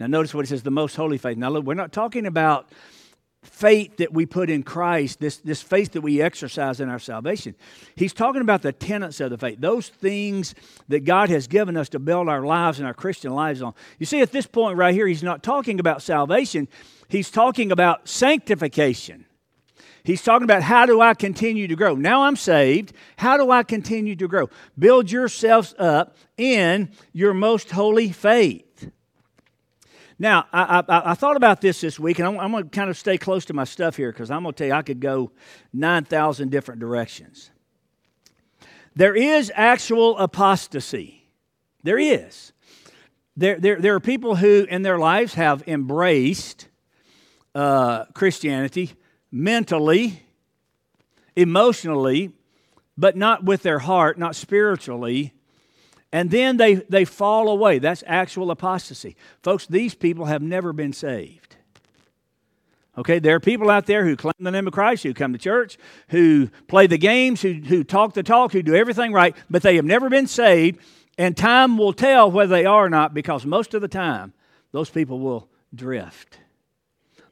Now, notice what it says the most holy faith. Now, look, we're not talking about faith that we put in Christ, this, this faith that we exercise in our salvation. He's talking about the tenets of the faith, those things that God has given us to build our lives and our Christian lives on. You see, at this point right here, he's not talking about salvation, he's talking about sanctification. He's talking about how do I continue to grow? Now I'm saved. How do I continue to grow? Build yourselves up in your most holy faith. Now, I, I, I, thought about this this week, and I'm, I'm going to kind of stay close to my stuff here because I'm going to tell you I could go 9,000 different directions. There is actual apostasy. There is. There, there, there are people who, in their lives, have embraced uh, Christianity mentally, emotionally, but not with their heart, not spiritually, and then they, they fall away. That's actual apostasy. Folks, these people have never been saved. Okay, there are people out there who claim the name of Christ, who come to church, who play the games, who, who talk the talk, who do everything right, but they have never been saved. And time will tell whether they are or not because most of the time, those people will drift.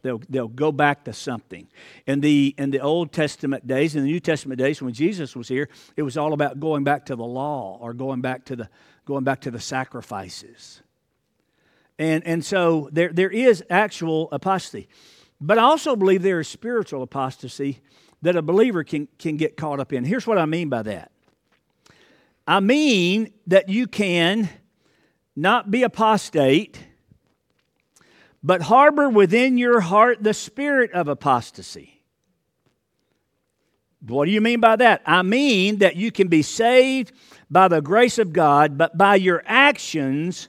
They'll, they'll go back to something. In the, in the Old Testament days, in the New Testament days, when Jesus was here, it was all about going back to the law or going back to the, going back to the sacrifices. And, and so there, there is actual apostasy. But I also believe there is spiritual apostasy that a believer can, can get caught up in. Here's what I mean by that I mean that you can not be apostate but harbor within your heart the spirit of apostasy. What do you mean by that? I mean that you can be saved by the grace of God, but by your actions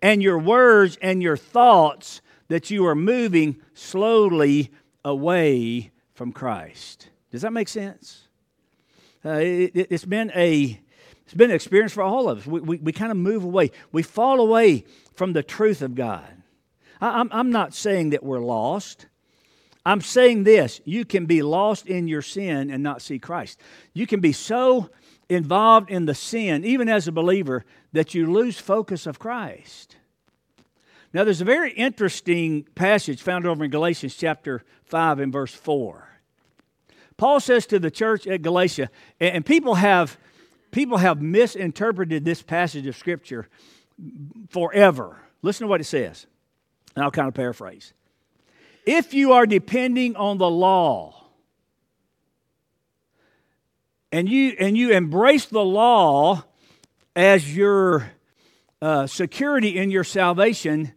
and your words and your thoughts, that you are moving slowly away from Christ. Does that make sense? Uh, it, has been a it's been an experience for all of us. We, we, we kind of move away. We fall away from the truth of God. I'm, I'm not saying that we're lost. I'm saying this you can be lost in your sin and not see Christ. You can be so involved in the sin, even as a believer, that you lose focus of Christ. Now, there's a very interesting passage found over in Galatians chapter 5 and verse 4. Paul says to the church at Galatia, and people have, people have misinterpreted this passage of Scripture forever. Listen to what it says. And I'll kind of paraphrase. If you are depending on the law and you, and you embrace the law as your uh, security in your salvation,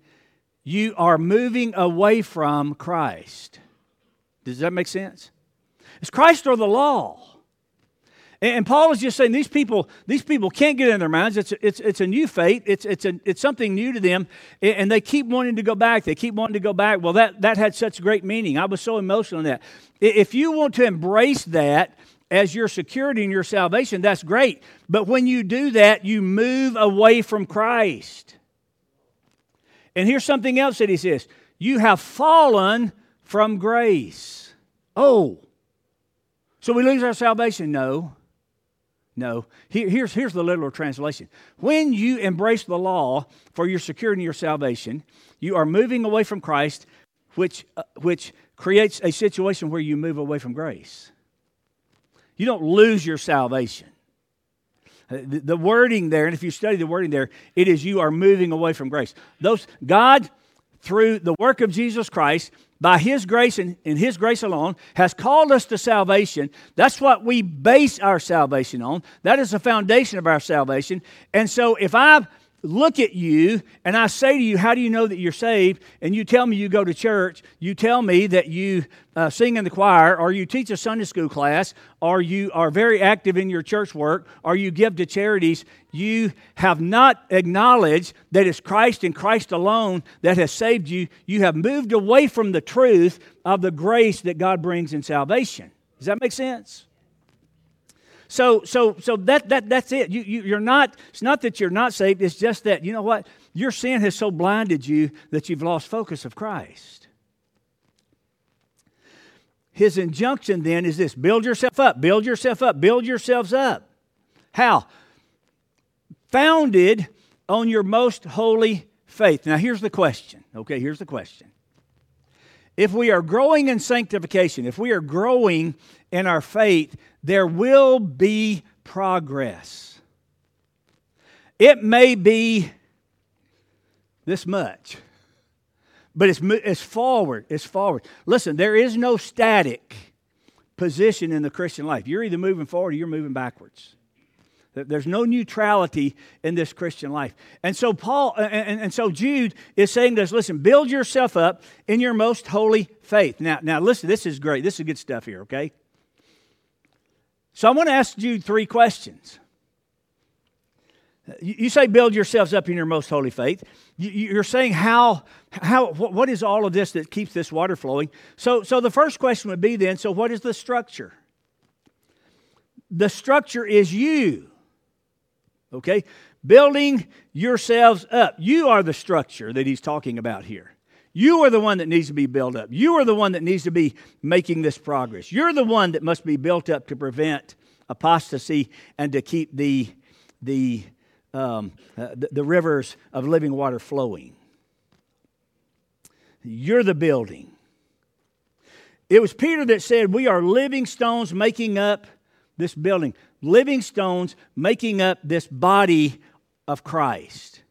you are moving away from Christ. Does that make sense? It's Christ or the law. And Paul is just saying these people, these people can't get in their minds. It's, it's, it's a new faith. It's, it's, a, it's something new to them. And they keep wanting to go back. They keep wanting to go back. Well, that, that had such great meaning. I was so emotional in that. If you want to embrace that as your security and your salvation, that's great. But when you do that, you move away from Christ. And here's something else that he says You have fallen from grace. Oh, so we lose our salvation? No. No. Here, here's, here's the literal translation. When you embrace the law for your security and your salvation, you are moving away from Christ, which, uh, which creates a situation where you move away from grace. You don't lose your salvation. Uh, the, the wording there, and if you study the wording there, it is you are moving away from grace. Those God, through the work of Jesus Christ, by His grace and in His grace alone, has called us to salvation. That's what we base our salvation on. That is the foundation of our salvation. And so if I look at you and I say to you, How do you know that you're saved? And you tell me you go to church, you tell me that you uh, sing in the choir, or you teach a Sunday school class, or you are very active in your church work, or you give to charities, you have not acknowledged that it's Christ and Christ alone that has saved you. You have moved away from the truth of the grace that God brings in salvation. Does that make sense? So, so, so that, that, that's it. You, you, you're not, it's not that you're not saved, it's just that, you know what? Your sin has so blinded you that you've lost focus of Christ. His injunction then is this build yourself up, build yourself up, build yourselves up. How? Founded on your most holy faith. Now, here's the question. Okay, here's the question. If we are growing in sanctification, if we are growing in our faith, there will be progress. It may be this much, but it's, it's forward. It's forward. Listen, there is no static position in the Christian life. You're either moving forward or you're moving backwards. There's no neutrality in this Christian life. And so Paul and, and, so Jude is saying to us, listen, build yourself up in your most holy faith. Now, now listen, this is great. This is good stuff here, okay? So I want to ask you three questions. You say build yourselves up in your most holy faith. You're saying how, how, what is all of this that keeps this water flowing? So, so the first question would be then, so what is the structure? The structure is you. Okay? Building yourselves up. You are the structure that he's talking about here. You are the one that needs to be built up. You are the one that needs to be making this progress. You're the one that must be built up to prevent apostasy and to keep the, the, um, uh, the, the rivers of living water flowing. You're the building. It was Peter that said, We are living stones making up this building living stones making up this body of Christ.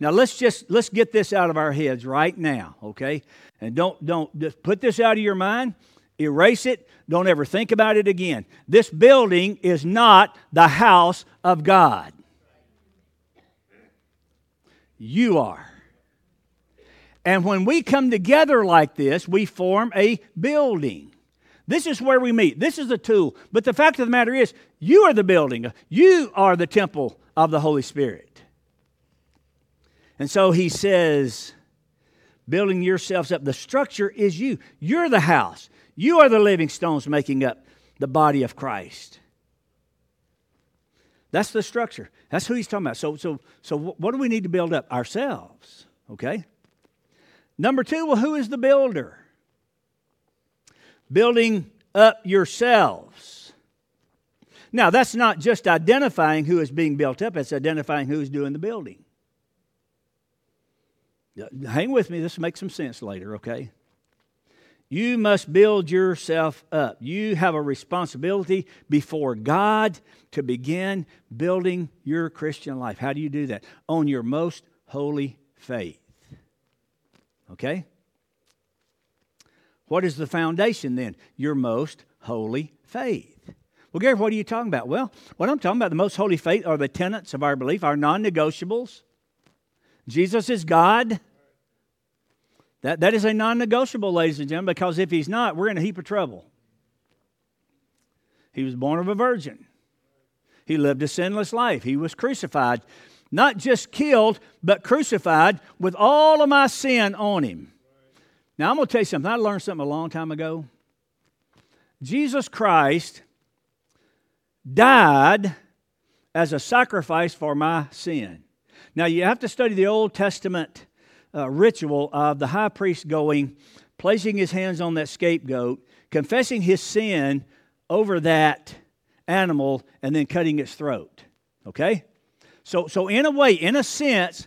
Now let's just let's get this out of our heads right now, okay? And don't don't just put this out of your mind. Erase it. Don't ever think about it again. This building is not the house of God. You are. And when we come together like this, we form a building. This is where we meet. This is the tool. But the fact of the matter is, you are the building, you are the temple of the Holy Spirit. And so he says, building yourselves up. The structure is you. You're the house. You are the living stones making up the body of Christ. That's the structure. That's who he's talking about. So, so, so what do we need to build up? Ourselves. Okay? Number two, well, who is the builder? building up yourselves. Now, that's not just identifying who is being built up, it's identifying who's doing the building. Uh, hang with me, this will make some sense later, okay? You must build yourself up. You have a responsibility before God to begin building your Christian life. How do you do that? On your most holy faith. Okay? What is the foundation then? Your most holy faith. Well, Gary, what are you talking about? Well, what I'm talking about, the most holy faith are the tenets of our belief, our non negotiables. Jesus is God. That, that is a non negotiable, ladies and gentlemen, because if he's not, we're in a heap of trouble. He was born of a virgin, he lived a sinless life, he was crucified. Not just killed, but crucified with all of my sin on him. Now, I'm going to tell you something. I learned something a long time ago. Jesus Christ died as a sacrifice for my sin. Now, you have to study the Old Testament uh, ritual of the high priest going, placing his hands on that scapegoat, confessing his sin over that animal, and then cutting its throat. Okay? So, so in a way, in a sense,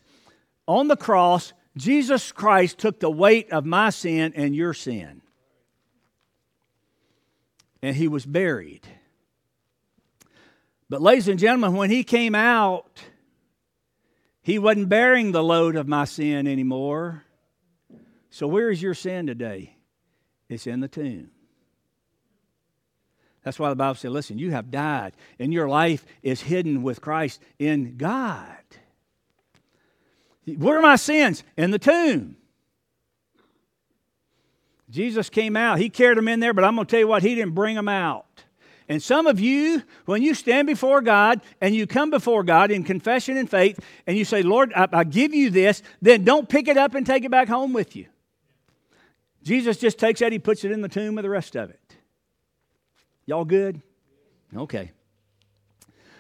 on the cross, Jesus Christ took the weight of my sin and your sin. And he was buried. But, ladies and gentlemen, when he came out, he wasn't bearing the load of my sin anymore. So, where is your sin today? It's in the tomb. That's why the Bible said, listen, you have died, and your life is hidden with Christ in God. Where are my sins? In the tomb. Jesus came out. He carried them in there, but I'm going to tell you what, He didn't bring them out. And some of you, when you stand before God and you come before God in confession and faith, and you say, Lord, I, I give you this, then don't pick it up and take it back home with you. Jesus just takes that, He puts it in the tomb with the rest of it. Y'all good? Okay.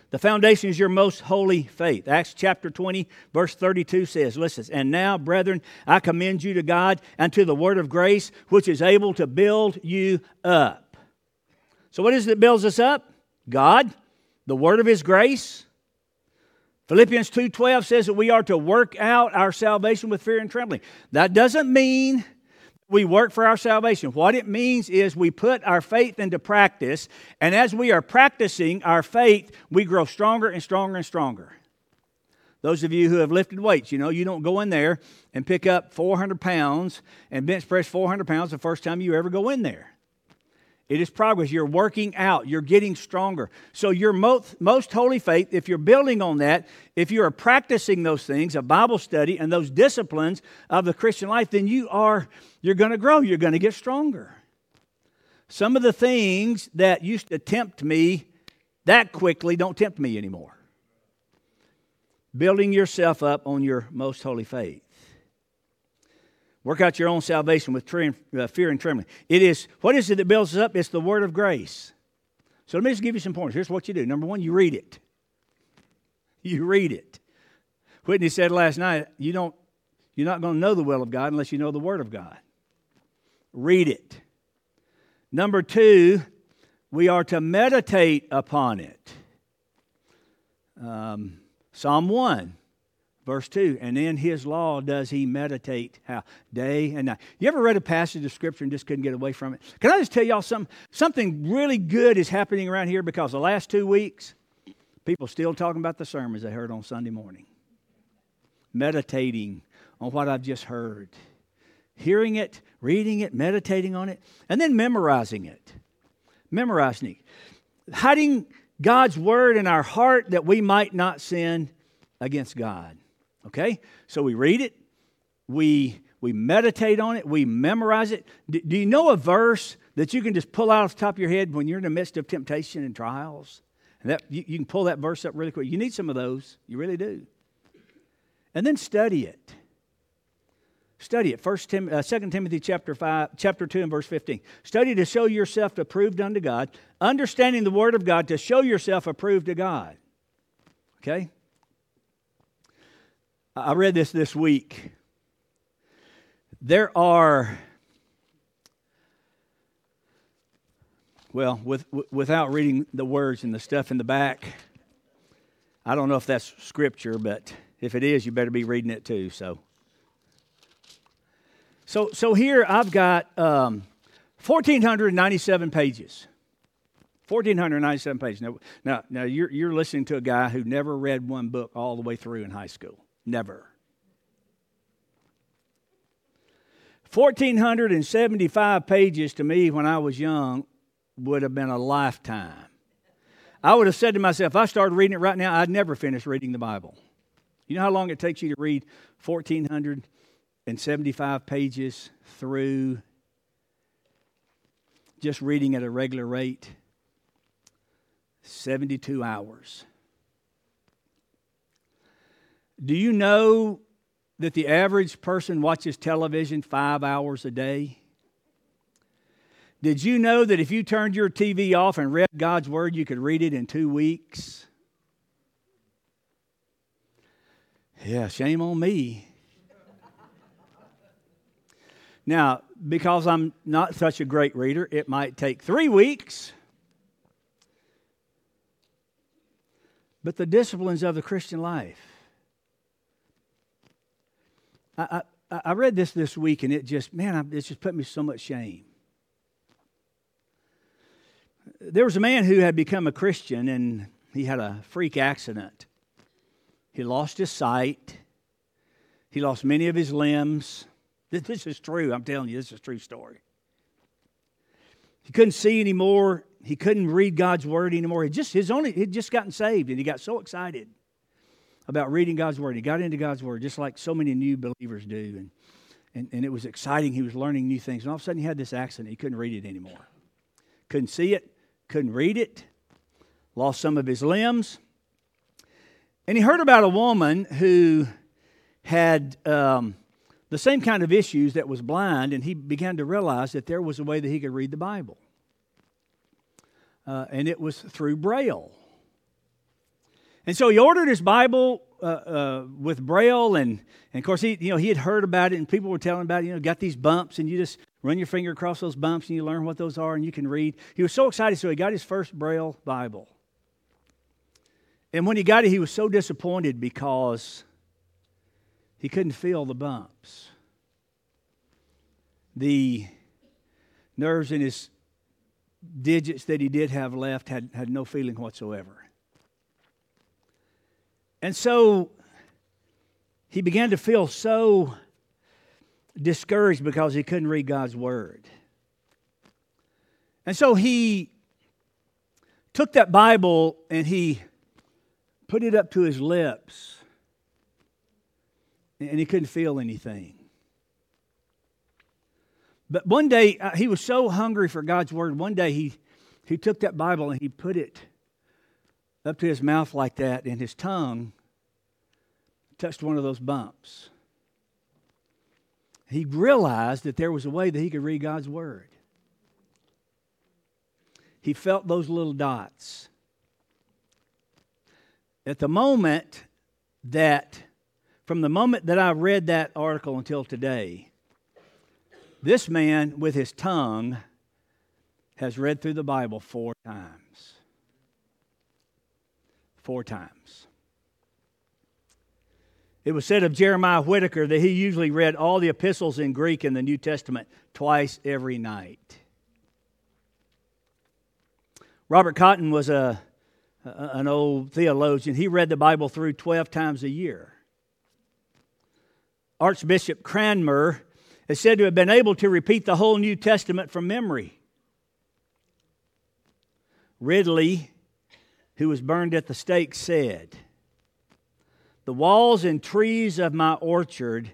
The foundation is your most holy faith. Acts chapter 20, verse 32 says, Listen, and now, brethren, I commend you to God and to the word of grace, which is able to build you up. So, what is it that builds us up? God, the word of his grace. Philippians 2:12 says that we are to work out our salvation with fear and trembling. That doesn't mean we work for our salvation. What it means is we put our faith into practice, and as we are practicing our faith, we grow stronger and stronger and stronger. Those of you who have lifted weights, you know, you don't go in there and pick up 400 pounds and bench press 400 pounds the first time you ever go in there. It is progress. You're working out, you're getting stronger. So, your most, most holy faith, if you're building on that, if you are practicing those things, a Bible study, and those disciplines of the Christian life, then you are, you're going to grow, you're going to get stronger. Some of the things that used to tempt me that quickly don't tempt me anymore. Building yourself up on your most holy faith. Work out your own salvation with uh, fear and trembling. It is, what is it that builds us up? It's the word of grace. So let me just give you some points. Here's what you do. Number one, you read it. You read it. Whitney said last night, you don't, you're not going to know the will of God unless you know the word of God. Read it. Number two, we are to meditate upon it. Um, Psalm 1 Verse 2, and in his law does he meditate how? Day and night. You ever read a passage of scripture and just couldn't get away from it? Can I just tell y'all something? Something really good is happening around here because the last two weeks, people still talking about the sermons they heard on Sunday morning. Meditating on what I've just heard. Hearing it, reading it, meditating on it, and then memorizing it. Memorizing it. Hiding God's word in our heart that we might not sin against God. Okay? So we read it, we, we meditate on it, we memorize it. Do, do you know a verse that you can just pull out off the top of your head when you're in the midst of temptation and trials? And that, you, you can pull that verse up really quick. You need some of those. You really do. And then study it. Study it. First Tim, uh, 2 Timothy chapter 5, chapter 2 and verse 15. Study to show yourself approved unto God, understanding the word of God to show yourself approved to God. Okay? I read this this week. There are, well, with, without reading the words and the stuff in the back, I don't know if that's scripture, but if it is, you better be reading it too. So, so, so here I've got um, 1,497 pages. 1,497 pages. Now, now, now you're, you're listening to a guy who never read one book all the way through in high school. Never. 1,475 pages to me when I was young would have been a lifetime. I would have said to myself, if I started reading it right now, I'd never finish reading the Bible. You know how long it takes you to read 1,475 pages through just reading at a regular rate? 72 hours. Do you know that the average person watches television five hours a day? Did you know that if you turned your TV off and read God's Word, you could read it in two weeks? Yeah, shame on me. Now, because I'm not such a great reader, it might take three weeks. But the disciplines of the Christian life I, I, I read this this week and it just, man, it just put me so much shame. There was a man who had become a Christian and he had a freak accident. He lost his sight, he lost many of his limbs. This, this is true. I'm telling you, this is a true story. He couldn't see anymore. He couldn't read God's word anymore. He just his only he'd just gotten saved and he got so excited about reading God's Word. He got into God's Word just like so many new believers do. And, and, and it was exciting. He was learning new things. And all of a sudden, he had this accident. He couldn't read it anymore. Couldn't see it, couldn't read it, lost some of his limbs. And he heard about a woman who had um, the same kind of issues that was blind, and he began to realize that there was a way that he could read the Bible. Uh, and it was through Braille. And so he ordered his Bible uh, uh, with Braille, and, and of course he, you know, he had heard about it, and people were telling about it. You know, got these bumps, and you just run your finger across those bumps, and you learn what those are, and you can read. He was so excited, so he got his first Braille Bible. And when he got it, he was so disappointed because he couldn't feel the bumps. The nerves in his digits that he did have left had, had no feeling whatsoever. And so he began to feel so discouraged because he couldn't read God's word. And so he took that Bible and he put it up to his lips, and he couldn't feel anything. But one day, uh, he was so hungry for God's word. One day, he, he took that Bible and he put it up to his mouth like that, and his tongue touched one of those bumps. He realized that there was a way that he could read God's word. He felt those little dots. At the moment that, from the moment that I read that article until today, this man with his tongue has read through the Bible four times. Four times. It was said of Jeremiah Whitaker that he usually read all the epistles in Greek in the New Testament twice every night. Robert Cotton was a, an old theologian. He read the Bible through 12 times a year. Archbishop Cranmer is said to have been able to repeat the whole New Testament from memory. Ridley, who was burned at the stake, said, The walls and trees of my orchard,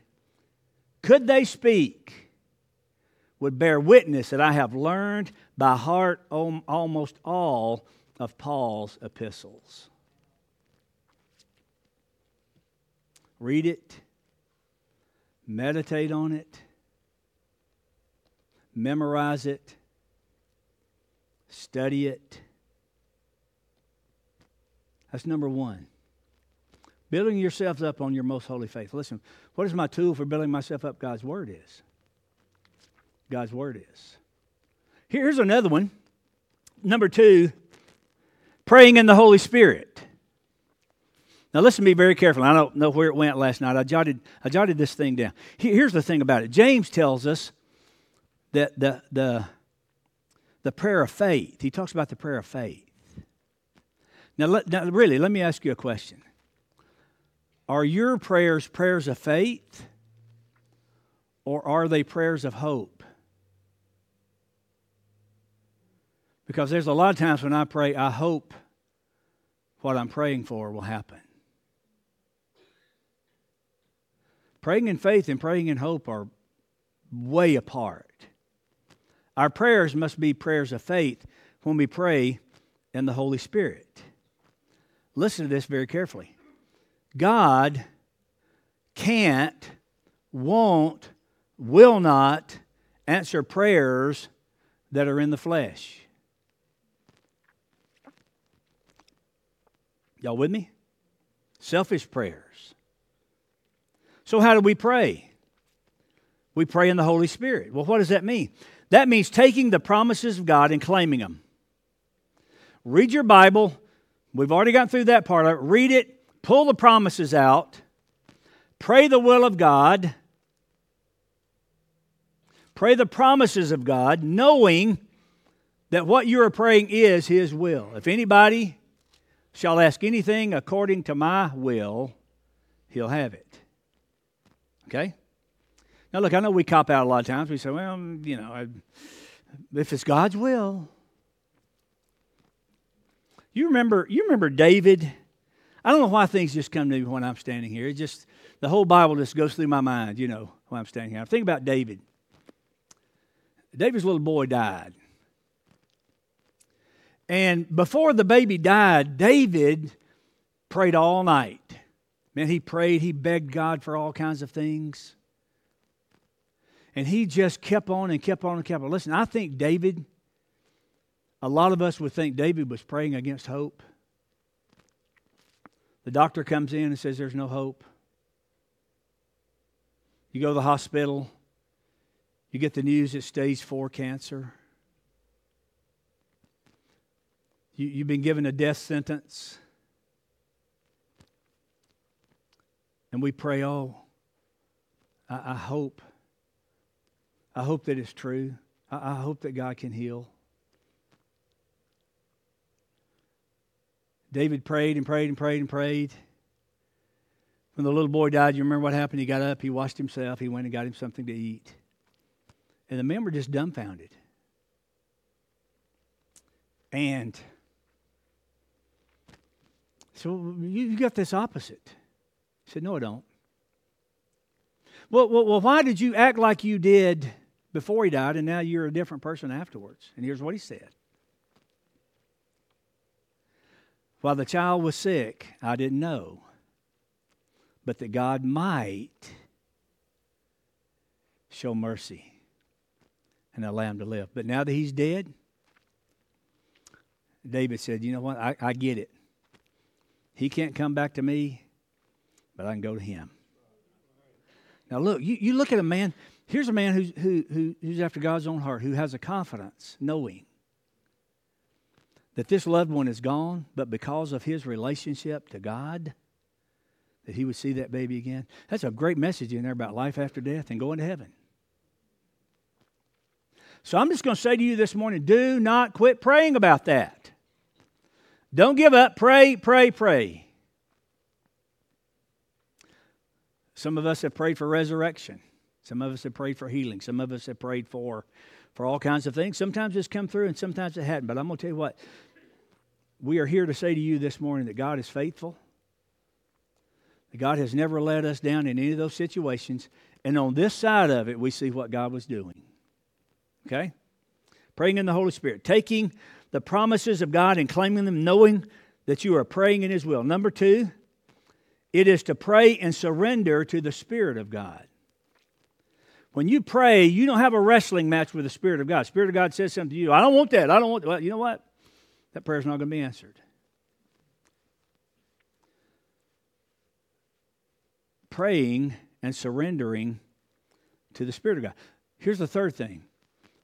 could they speak, would bear witness that I have learned by heart almost all of Paul's epistles. Read it, meditate on it memorize it, study it. That's number one. Building yourselves up on your most holy faith. Listen, what is my tool for building myself up? God's Word is. God's Word is. Here's another one. Number two, praying in the Holy Spirit. Now listen to me very carefully. I don't know where it went last night. I jotted, I jotted this thing down. Here's the thing about it. James tells us that the, the, the prayer of faith. He talks about the prayer of faith. Now, let, now, really, let me ask you a question. Are your prayers prayers of faith or are they prayers of hope? Because there's a lot of times when I pray, I hope what I'm praying for will happen. Praying in faith and praying in hope are way apart. Our prayers must be prayers of faith when we pray in the Holy Spirit. Listen to this very carefully. God can't, won't, will not answer prayers that are in the flesh. Y'all with me? Selfish prayers. So, how do we pray? We pray in the Holy Spirit. Well, what does that mean? That means taking the promises of God and claiming them. Read your Bible. We've already gotten through that part of it. Read it, pull the promises out, pray the will of God, pray the promises of God, knowing that what you are praying is His will. If anybody shall ask anything according to my will, he'll have it. Okay? Now, look, I know we cop out a lot of times. We say, well, you know, if it's God's will. You remember, you remember David? I don't know why things just come to me when I'm standing here. It just, the whole Bible just goes through my mind, you know, when I'm standing here. I'm thinking about David. David's little boy died. And before the baby died, David prayed all night. Man, he prayed, he begged God for all kinds of things. And he just kept on and kept on and kept on. Listen, I think David, a lot of us would think David was praying against hope. The doctor comes in and says there's no hope. You go to the hospital, you get the news it's stage four cancer. You, you've been given a death sentence. And we pray, oh, I, I hope. I hope that it's true. I, I hope that God can heal. David prayed and prayed and prayed and prayed. When the little boy died, you remember what happened? He got up, he washed himself, he went and got him something to eat. And the men were just dumbfounded. And so you got this opposite. He said, No, I don't. Well, well, well, why did you act like you did before he died and now you're a different person afterwards? And here's what he said While the child was sick, I didn't know, but that God might show mercy and allow him to live. But now that he's dead, David said, You know what? I, I get it. He can't come back to me, but I can go to him. Now, look, you, you look at a man, here's a man who's, who, who, who's after God's own heart, who has a confidence, knowing that this loved one is gone, but because of his relationship to God, that he would see that baby again. That's a great message in there about life after death and going to heaven. So I'm just going to say to you this morning do not quit praying about that. Don't give up. Pray, pray, pray. Some of us have prayed for resurrection. Some of us have prayed for healing. Some of us have prayed for for all kinds of things. Sometimes it's come through and sometimes it hadn't. But I'm going to tell you what, we are here to say to you this morning that God is faithful. That God has never let us down in any of those situations. And on this side of it, we see what God was doing. Okay? Praying in the Holy Spirit, taking the promises of God and claiming them, knowing that you are praying in His will. Number two, it is to pray and surrender to the Spirit of God. When you pray, you don't have a wrestling match with the Spirit of God. Spirit of God says something to you. I don't want that. I don't want. that. Well, you know what? That prayer's not going to be answered. Praying and surrendering to the Spirit of God. Here's the third thing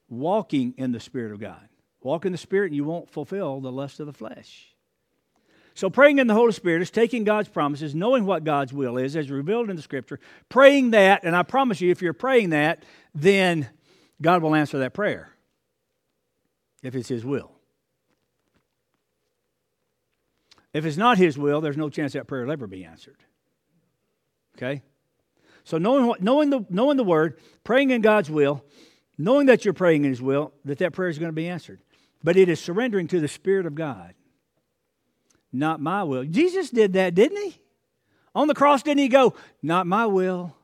walking in the Spirit of God. Walk in the Spirit, and you won't fulfill the lust of the flesh. So, praying in the Holy Spirit is taking God's promises, knowing what God's will is, as revealed in the Scripture, praying that, and I promise you, if you're praying that, then God will answer that prayer if it's His will. If it's not His will, there's no chance that prayer will ever be answered. Okay? So, knowing, what, knowing, the, knowing the Word, praying in God's will, knowing that you're praying in His will, that that prayer is going to be answered. But it is surrendering to the Spirit of God not my will. Jesus did that, didn't he? On the cross, didn't he go, Not my will,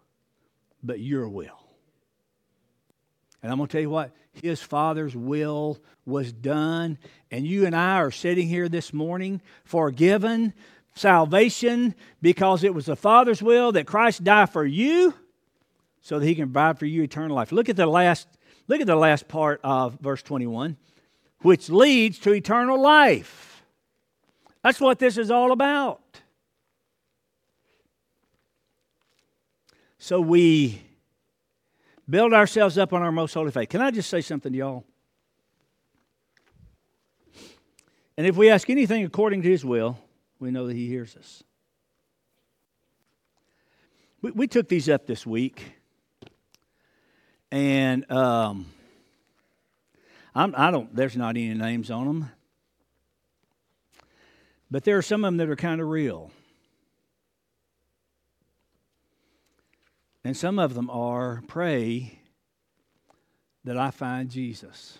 but your will? And I'm going to tell you what, his Father's will was done. And you and I are sitting here this morning forgiven, salvation, because it was the Father's will that Christ died for you so that he can provide for you eternal life. Look at the last, look at the last part of verse 21, which leads to eternal life. That's what this is all about. So we build ourselves up on our most holy faith. Can I just say something to y'all? And if we ask anything according to his will, we know that he hears us. We, we took these up this week, and um, I'm, I do not there's not any names on them. But there are some of them that are kind of real. And some of them are pray that I find Jesus.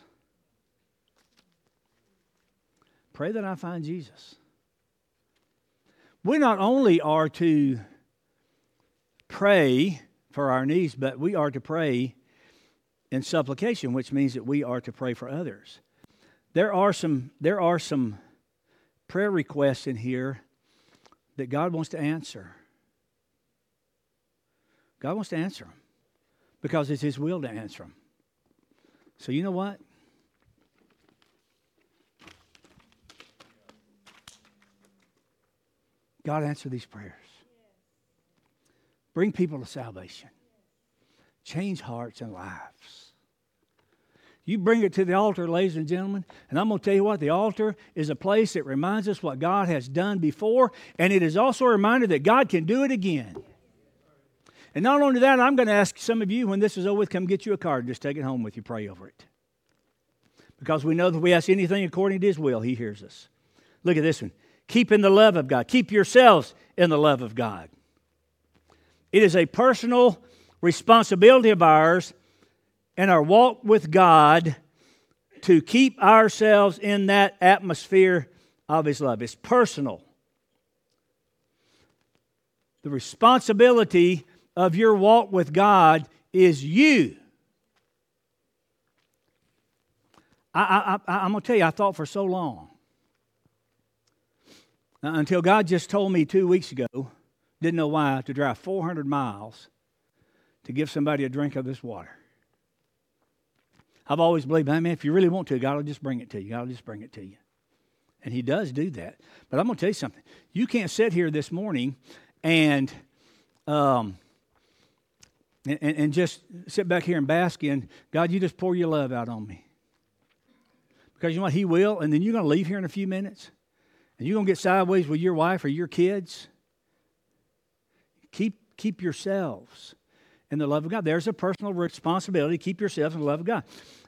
Pray that I find Jesus. We not only are to pray for our needs, but we are to pray in supplication, which means that we are to pray for others. There are some, there are some prayer requests in here that God wants to answer. God wants to answer them because it's His will to answer them. So, you know what? God, answer these prayers. Bring people to salvation. Change hearts and lives. You bring it to the altar, ladies and gentlemen, and I'm going to tell you what the altar is a place that reminds us what God has done before, and it is also a reminder that God can do it again. And not only that, I'm going to ask some of you when this is over with, come get you a card. Just take it home with you. Pray over it. Because we know that we ask anything according to His will, He hears us. Look at this one. Keep in the love of God. Keep yourselves in the love of God. It is a personal responsibility of ours in our walk with God to keep ourselves in that atmosphere of His love. It's personal. The responsibility of your walk with God is you. I, am going to tell you, I thought for so long uh, until God just told me two weeks ago, didn't know why, to drive 400 miles to give somebody a drink of this water. I've always believed, man, if you really want to, God will just bring it to you. God will just bring it to you. And He does do that. But I'm going to tell you something. You can't sit here this morning and, um, and, and just sit back here and bask in, God, you just pour your love out on me. Because you know what? He will. And then you're going to leave here in a few minutes. And you're going to get sideways with your wife or your kids. Keep, keep yourselves in the love of God. There's a personal responsibility. to Keep yourselves in the love of God.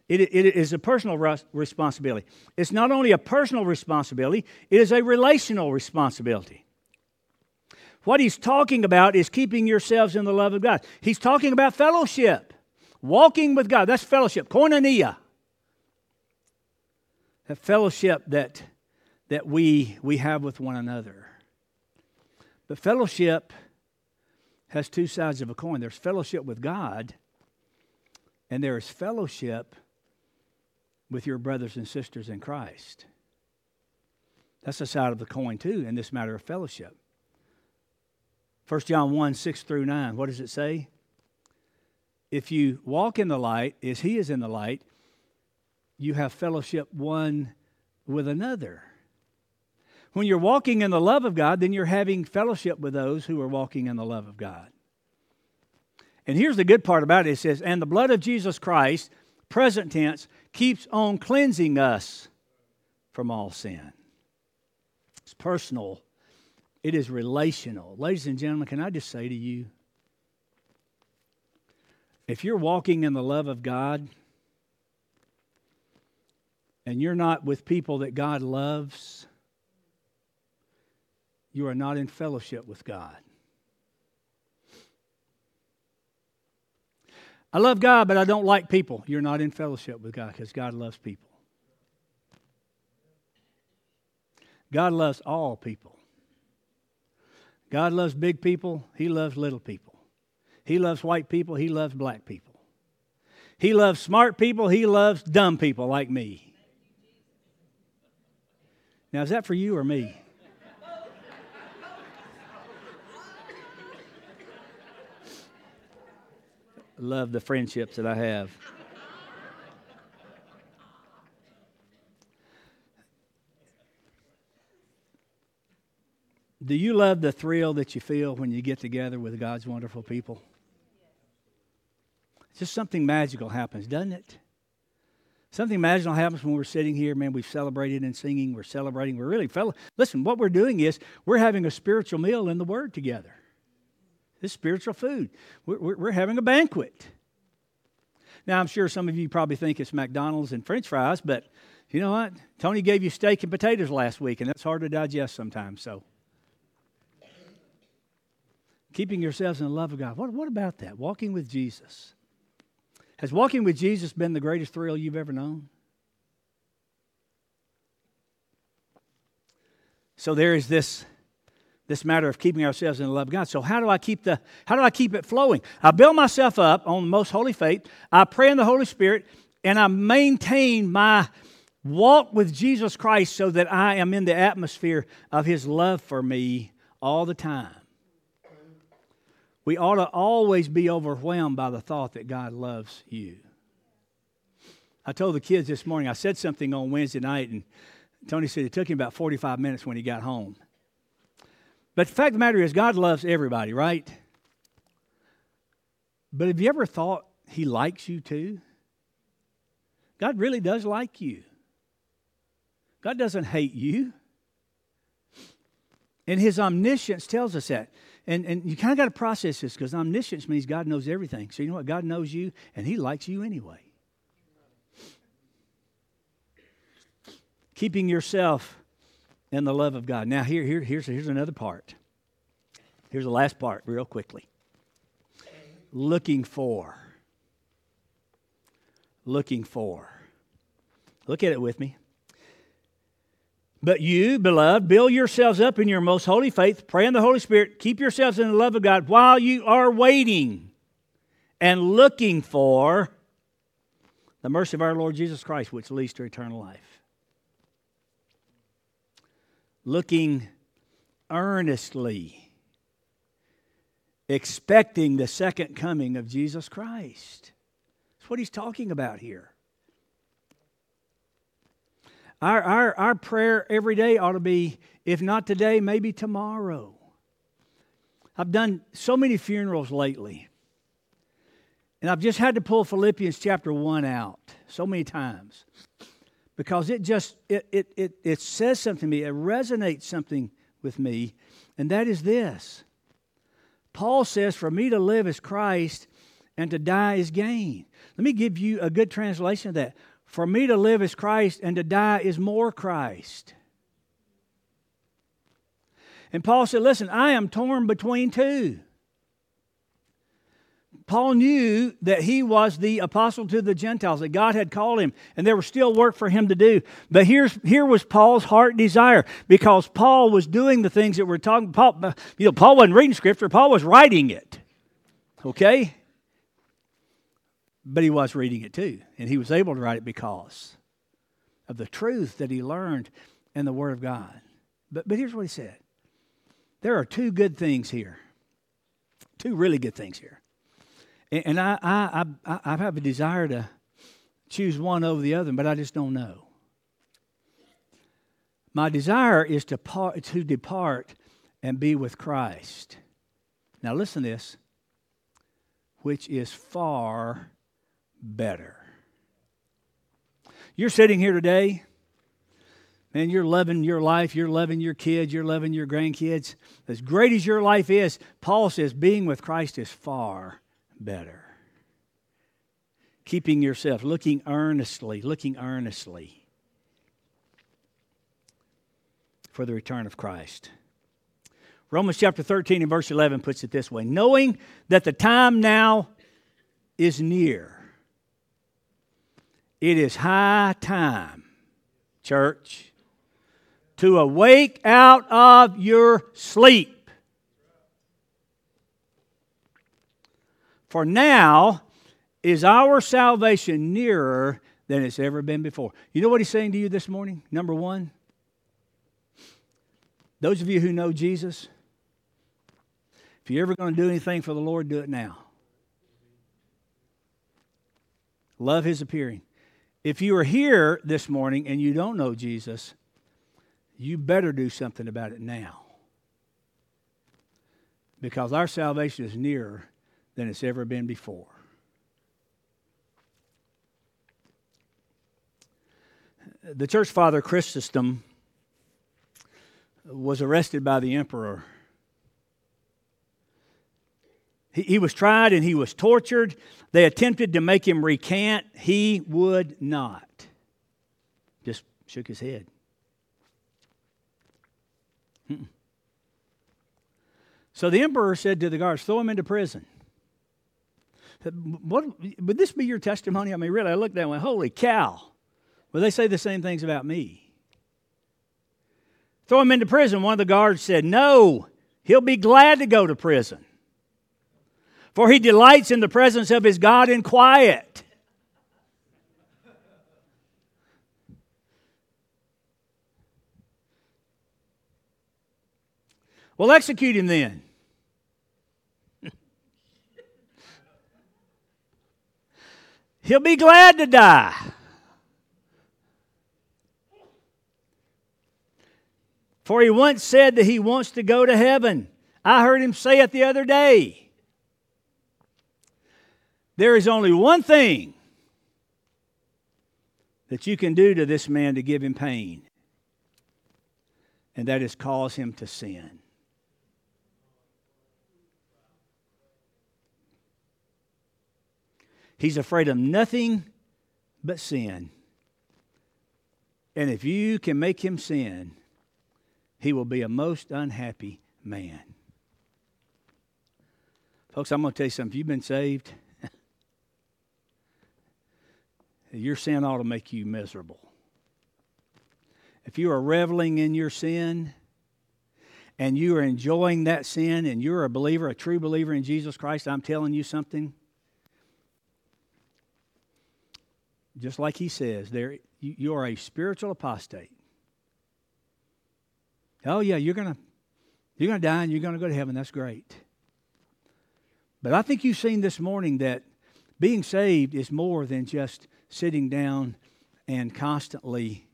It, it is a personal responsibility. It's not only a personal responsibility, it is a relational responsibility. What he's talking about is keeping yourselves in the love of God. He's talking about fellowship, walking with God. That's fellowship, koinonia. That fellowship that, that we, we have with one another. But fellowship has two sides of a coin there's fellowship with God, and there is fellowship with your brothers and sisters in Christ. That's a side of the coin, too, in this matter of fellowship. 1 John 1 6 through 9, what does it say? If you walk in the light as he is in the light, you have fellowship one with another. When you're walking in the love of God, then you're having fellowship with those who are walking in the love of God. And here's the good part about it it says, And the blood of Jesus Christ, present tense, keeps on cleansing us from all sin. It's personal, it is relational. Ladies and gentlemen, can I just say to you, if you're walking in the love of God and you're not with people that God loves, you are not in fellowship with God. I love God, but I don't like people. You're not in fellowship with God because God loves people. God loves all people. God loves big people, He loves little people. He loves white people, He loves black people. He loves smart people, He loves dumb people like me. Now, is that for you or me? Love the friendships that I have. Do you love the thrill that you feel when you get together with God's wonderful people? Just something magical happens, doesn't it? Something magical happens when we're sitting here, man. We've celebrated and singing. We're celebrating. We're really fellow. Listen, what we're doing is we're having a spiritual meal in the Word together. This spiritual food. We're, we're having a banquet. Now, I'm sure some of you probably think it's McDonald's and French fries, but you know what? Tony gave you steak and potatoes last week, and that's hard to digest sometimes. So, keeping yourselves in the love of God. What, what about that? Walking with Jesus. Has walking with Jesus been the greatest thrill you've ever known? So there is this this matter of keeping ourselves in the love of God. So how do I keep the how do I keep it flowing? I build myself up on the most holy faith. I pray in the Holy Spirit and I maintain my walk with Jesus Christ so that I am in the atmosphere of his love for me all the time. We ought to always be overwhelmed by the thought that God loves you. I told the kids this morning, I said something on Wednesday night, and Tony said it took him about 45 minutes when he got home. But the fact of the matter is, God loves everybody, right? But have you ever thought He likes you too? God really does like you. God doesn't hate you. And His omniscience tells us that. and, and you kind of got to process this because omniscience means God knows everything. So you know what? God knows you, and He likes you anyway. Keeping yourself in the love of God. Now, here, here, here's, here's another part. Here's the last part, real quickly. Looking for. Looking for. Look at it with me. But you, beloved, build yourselves up in your most holy faith, pray in the Holy Spirit, keep yourselves in the love of God while you are waiting and looking for the mercy of our Lord Jesus Christ, which leads to eternal life. Looking earnestly, expecting the second coming of Jesus Christ. That's what he's talking about here. Our, our, our prayer every day ought to be, if not today, maybe tomorrow. I've done so many funerals lately. And I've just had to pull Philippians chapter 1 out so many times because it just it, it, it, it says something to me it resonates something with me and that is this paul says for me to live is christ and to die is gain let me give you a good translation of that for me to live is Christ, and to die is more Christ. And Paul said, Listen, I am torn between two. Paul knew that he was the apostle to the Gentiles, that God had called him, and there was still work for him to do. But here's, here was Paul's heart desire, because Paul was doing the things that we're talking Paul, you know, Paul wasn't reading scripture, Paul was writing it. Okay? But he was reading it too, and he was able to write it because of the truth that he learned in the Word of God. But, but here's what he said there are two good things here, two really good things here. And, I, I, I, I have a desire to choose one over the other, but I just don't know. My desire is to, to depart and be with Christ. Now, listen to this, which is far better. You're sitting here today, and you're loving your life, you're loving your kids, you're loving your grandkids. As great as your life is, Paul says being with Christ is far better. Keeping yourself, looking earnestly, looking earnestly for the return of Christ. Romans chapter 13 and verse 11 puts it this way knowing that the time now is near it is high time, church, to awake out of your sleep. For now is our salvation nearer than it's ever been before. You know what he's saying to you this morning? Number one, those of you who know Jesus, if you're ever going to do anything for the Lord, do it now. Love his appearing. If you are here this morning and you don't know Jesus, you better do something about it now. Because our salvation is nearer than it's ever been before. The church father Chrysostom was arrested by the emperor he, he was tried and he was tortured. They attempted to make him recant. He would not. Just shook his head. Mm-mm. So the emperor said to the guards, throw him into prison. What, would this be your testimony? I mean, really, I looked at it and went, holy cow. Well, they say the same things about me. Throw him into prison. One of the guards said, no, he'll be glad to go to prison for he delights in the presence of his God in quiet. Well, execute him then. He'll be glad to die. For he once said that he wants to go to heaven. I heard him say it the other day. There is only one thing that you can do to this man to give him pain, and that is cause him to sin. He's afraid of nothing but sin. And if you can make him sin, he will be a most unhappy man. Folks, I'm going to tell you something. If you've been saved, your sin ought to make you miserable. If you are reveling in your sin and you are enjoying that sin and you're a believer, a true believer in Jesus Christ, I'm telling you something. Just like he says, there you, you are a spiritual apostate. Oh yeah, you're gonna you're gonna die and you're gonna go to heaven. That's great. But I think you've seen this morning that being saved is more than just sitting down and constantly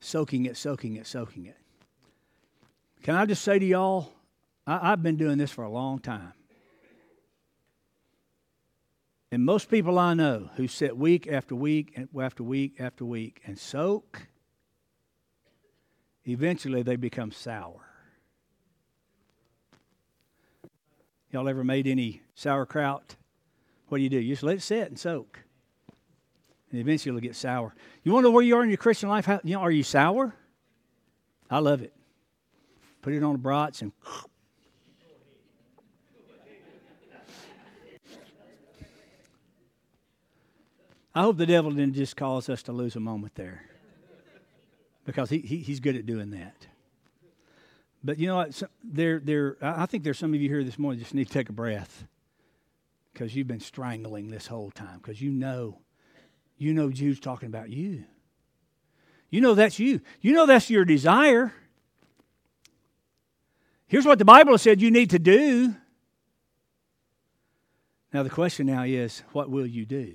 soaking it, soaking it, soaking it. Can I just say to y'all, I, have been doing this for a long time. And most people I know who sit week after week after week after week and soak, eventually they become sour. Y'all ever made any sauerkraut? What do you do? You just let it sit and soak. And eventually it'll get sour. You know where you are in your Christian life? How, you know, are you sour? I love it. Put it on the brats and I hope the devil didn't just cause us to lose a moment there because he, he, he's good at doing that. But you know what? There, there, I think there's some of you here this morning just need to take a breath because you've been strangling this whole time because you know, you know Jude's talking about you. You know that's you. You know that's your desire. Here's what the Bible said you need to do. Now, the question now is what will you do?